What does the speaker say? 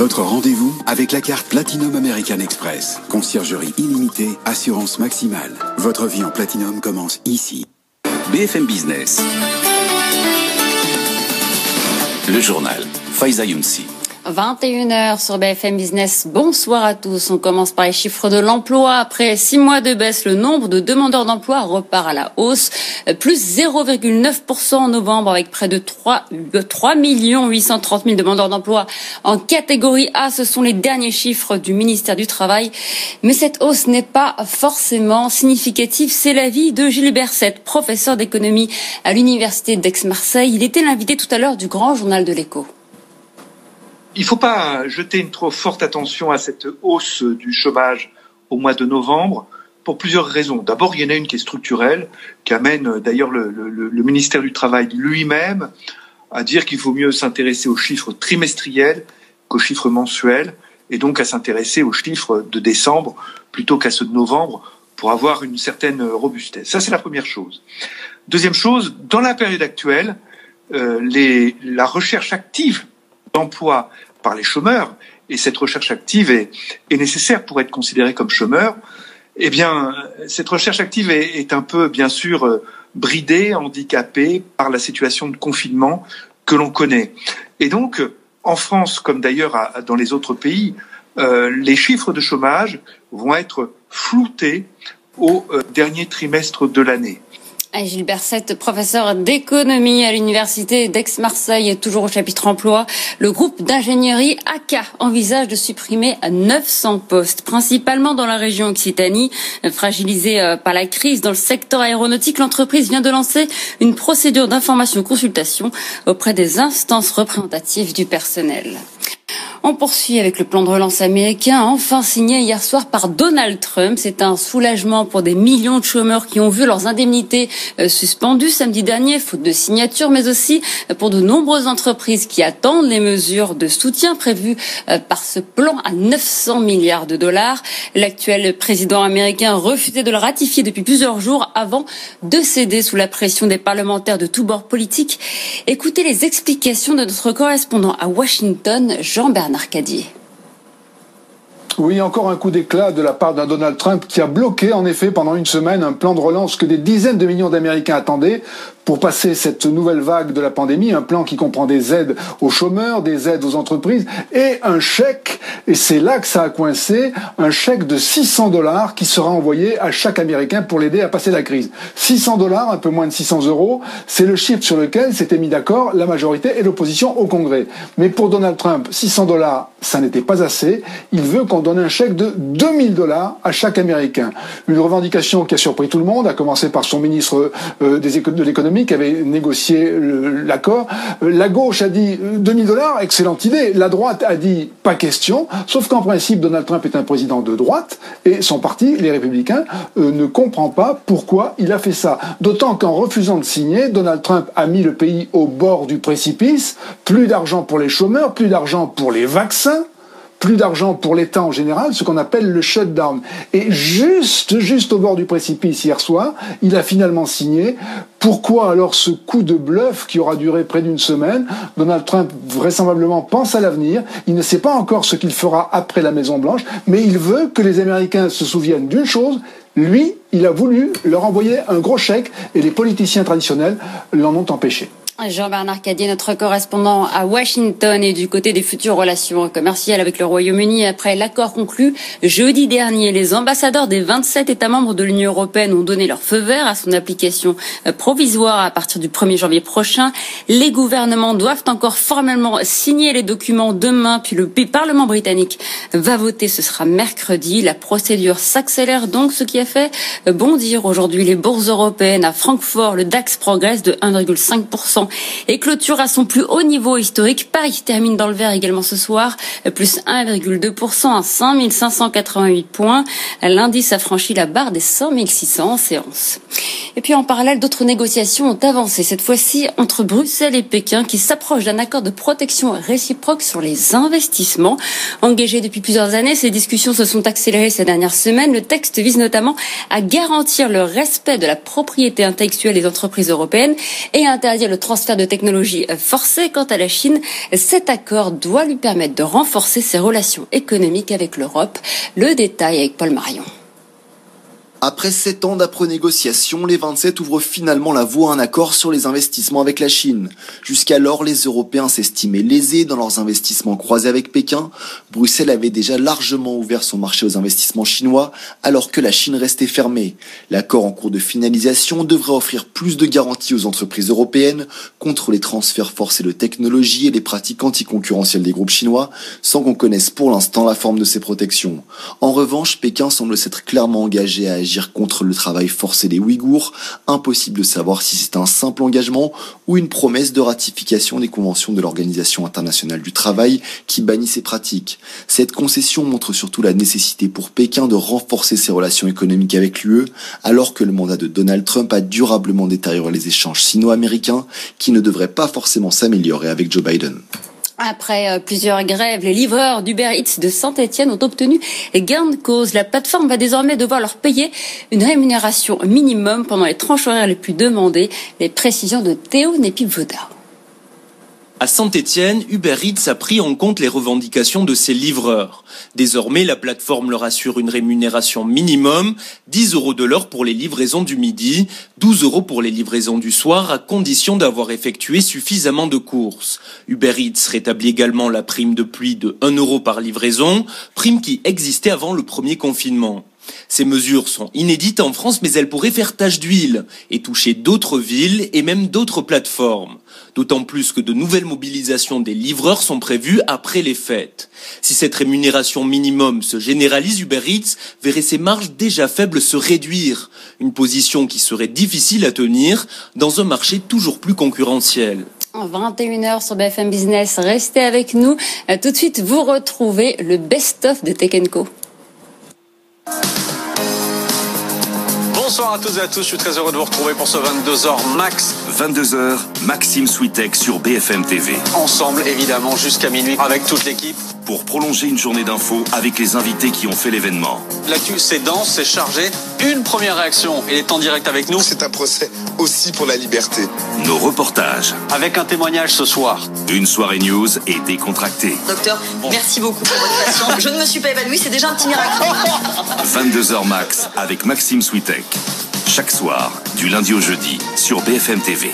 Votre rendez-vous avec la carte Platinum American Express. Conciergerie illimitée, assurance maximale. Votre vie en Platinum commence ici. BFM Business. Le journal. Faiza Younsi. 21h sur BFM Business. Bonsoir à tous. On commence par les chiffres de l'emploi. Après six mois de baisse, le nombre de demandeurs d'emploi repart à la hausse. Plus 0,9% en novembre avec près de 3, 3 830 000 demandeurs d'emploi en catégorie A. Ce sont les derniers chiffres du ministère du Travail. Mais cette hausse n'est pas forcément significative. C'est l'avis de Gilles Berset, professeur d'économie à l'université d'Aix-Marseille. Il était l'invité tout à l'heure du grand journal de l'écho. Il ne faut pas jeter une trop forte attention à cette hausse du chômage au mois de novembre pour plusieurs raisons. D'abord, il y en a une qui est structurelle, qui amène d'ailleurs le, ministère du Travail lui-même à dire qu'il faut mieux s'intéresser aux chiffres trimestriels qu'aux chiffres mensuels, et donc à s'intéresser aux chiffres de décembre plutôt qu'à ceux de novembre pour avoir une certaine robustesse. Ça, c'est la première chose. Deuxième chose, dans la période actuelle, euh, la recherche active d'emploi par les chômeurs, et cette recherche active est, nécessaire pour être considéré comme chômeur, eh bien, cette recherche active est, un peu, bien sûr, bridée, handicapée par la situation de confinement que l'on connaît. Et donc, en France, comme d'ailleurs dans les autres pays, euh, les chiffres de chômage vont être floutés au euh, dernier trimestre de l'année. Gilles Berset, professeur d'économie à l'université d'Aix-Marseille, toujours au chapitre emploi. Le groupe d'ingénierie ACA envisage de supprimer 900 postes, principalement dans la région Occitanie. Fragilisée euh, par la crise dans le secteur aéronautique, l'entreprise vient de lancer une procédure d'information-consultation auprès des instances représentatives du personnel. On poursuit avec le plan de relance américain, enfin signé hier soir par Donald Trump. C'est un soulagement pour des millions de chômeurs qui ont vu leurs indemnités euh, suspendues samedi dernier, faute de signature, mais aussi pour de nombreuses entreprises qui attendent les mesures de soutien prévues euh, par ce plan à 900 milliards de dollars. L'actuel président américain refusait de le ratifier depuis plusieurs jours avant de céder sous la pression des parlementaires de tous bords politiques. Écoutez les explications de notre correspondant à Washington, Jean-Bernard Oui, encore un coup d'éclat de la part d'un Donald Trump qui a bloqué en effet pendant une semaine un plan de relance que des dizaines de millions d'Américains attendaient pour passer cette nouvelle vague de la pandémie, un plan qui comprend des aides aux chômeurs, des aides aux entreprises et un chèque, et c'est là que ça a coincé, un chèque de 600 dollars qui sera envoyé à chaque Américain pour l'aider à passer la crise. 600 dollars, un peu moins de 600 euros, c'est le chiffre sur lequel s'était mis d'accord la majorité et l'opposition au Congrès. Mais pour Donald Trump, 600 dollars, ça n'était pas assez. Il veut qu'on donne un chèque de 2000 dollars à chaque Américain. Une revendication qui a surpris tout le monde, à commencer par son ministre euh, de l'économie qui avait négocié l'accord. La gauche a dit 2000 dollars, excellente idée. La droite a dit pas question. Sauf qu'en principe, Donald Trump est un président de droite et son parti, les Républicains, euh, ne comprend pas pourquoi il a fait ça. D'autant qu'en refusant de signer, Donald Trump a mis le pays au bord du précipice. Plus d'argent pour les chômeurs, plus d'argent pour les vaccins plus d'argent pour l'État en général, ce qu'on appelle le shutdown. Et juste, juste au bord du précipice hier soir, il a finalement signé. Pourquoi alors ce coup de bluff qui aura duré près d'une semaine? Donald Trump vraisemblablement pense à l'avenir. Il ne sait pas encore ce qu'il fera après la Maison Blanche, mais il veut que les Américains se souviennent d'une chose. Lui, il a voulu leur envoyer un gros chèque et les politiciens traditionnels l'en ont empêché. Jean-Bernard Cadier, notre correspondant à Washington et du côté des futures relations commerciales avec le Royaume-Uni après l'accord conclu jeudi dernier. Les ambassadeurs des 27 États membres de l'Union européenne ont donné leur feu vert à son application euh, provisoire à partir du 1er janvier prochain. Les gouvernements doivent encore formellement signer les documents demain, puis le Parlement britannique va voter. Ce sera mercredi. La procédure s'accélère donc, ce qui a fait bondir aujourd'hui les bourses européennes. À Francfort, le DAX progresse de 1,5% et clôture à son plus haut niveau historique. Paris termine dans le vert également ce soir, plus 1,2% à 5588 points. L'indice a franchi la barre des 100 600 en séance. Et puis en parallèle, d'autres négociations ont avancé, cette fois-ci entre Bruxelles et Pékin, qui s'approchent d'un accord de protection réciproque sur les investissements. Engagés depuis plusieurs années, ces discussions se sont accélérées ces dernières semaines. Le texte vise notamment à garantir le respect de la propriété intellectuelle des entreprises européennes et à interdire le transfert transfert de technologie forcé. Quant à la Chine, cet accord doit lui permettre de renforcer ses relations économiques avec l'Europe. Le détail avec Paul Marion. Après sept ans d'après négociation, les 27 ouvrent finalement la voie à un accord sur les investissements avec la Chine. Jusqu'alors, les Européens s'estimaient lésés dans leurs investissements croisés avec Pékin. Bruxelles avait déjà largement ouvert son marché aux investissements chinois, alors que la Chine restait fermée. L'accord en cours de finalisation devrait offrir plus de garanties aux entreprises européennes contre les transferts forcés de technologie et les pratiques anticoncurrentielles des groupes chinois, sans qu'on connaisse pour l'instant la forme de ces protections. En revanche, Pékin semble s'être clairement engagé à agir contre le travail forcé des Ouïghours, impossible de savoir si c'est un simple engagement ou une promesse de ratification des conventions de l'Organisation internationale du travail qui bannit ces pratiques. Cette concession montre surtout la nécessité pour Pékin de renforcer ses relations économiques avec l'UE, alors que le mandat de Donald Trump a durablement détérioré les échanges sino-américains qui ne devraient pas forcément s'améliorer avec Joe Biden. Après euh, plusieurs grèves, les livreurs d'Uber Eats de Saint-Etienne ont obtenu gain de cause. La plateforme va désormais devoir leur payer une rémunération minimum pendant les tranches horaires les plus demandées. Les précisions de Théo Nepivoda. À Saint-Étienne, Uber Eats a pris en compte les revendications de ses livreurs. Désormais, la plateforme leur assure une rémunération minimum, 10 euros de l'heure pour les livraisons du midi, 12 euros pour les livraisons du soir, à condition d'avoir effectué suffisamment de courses. Uber Eats rétablit également la prime de pluie de 1 euro par livraison, prime qui existait avant le premier confinement. Ces mesures sont inédites en France, mais elles pourraient faire tache d'huile et toucher d'autres villes et même d'autres plateformes. D'autant plus que de nouvelles mobilisations des livreurs sont prévues après les fêtes. Si cette rémunération minimum se généralise, Uber Eats verrait ses marges déjà faibles se réduire. Une position qui serait difficile à tenir dans un marché toujours plus concurrentiel. 21h sur BFM Business, restez avec nous. Euh, tout de suite, vous retrouvez le best-of de Tech Co. Bonsoir à tous et à tous, je suis très heureux de vous retrouver pour ce 22h max. 22h, Maxime Switek sur BFM TV. Ensemble, évidemment, jusqu'à minuit avec toute l'équipe. Pour prolonger une journée d'infos avec les invités qui ont fait l'événement. L'actu, c'est dense, c'est chargé. Une première réaction, il est en direct avec nous. C'est un procès aussi pour la liberté. Nos reportages. Avec un témoignage ce soir. Une soirée news et décontractée. Docteur, merci beaucoup pour votre patience. Je ne me suis pas évanouie, c'est déjà un petit miracle. 22h max avec Maxime Switek. Chaque soir, du lundi au jeudi, sur BFM TV.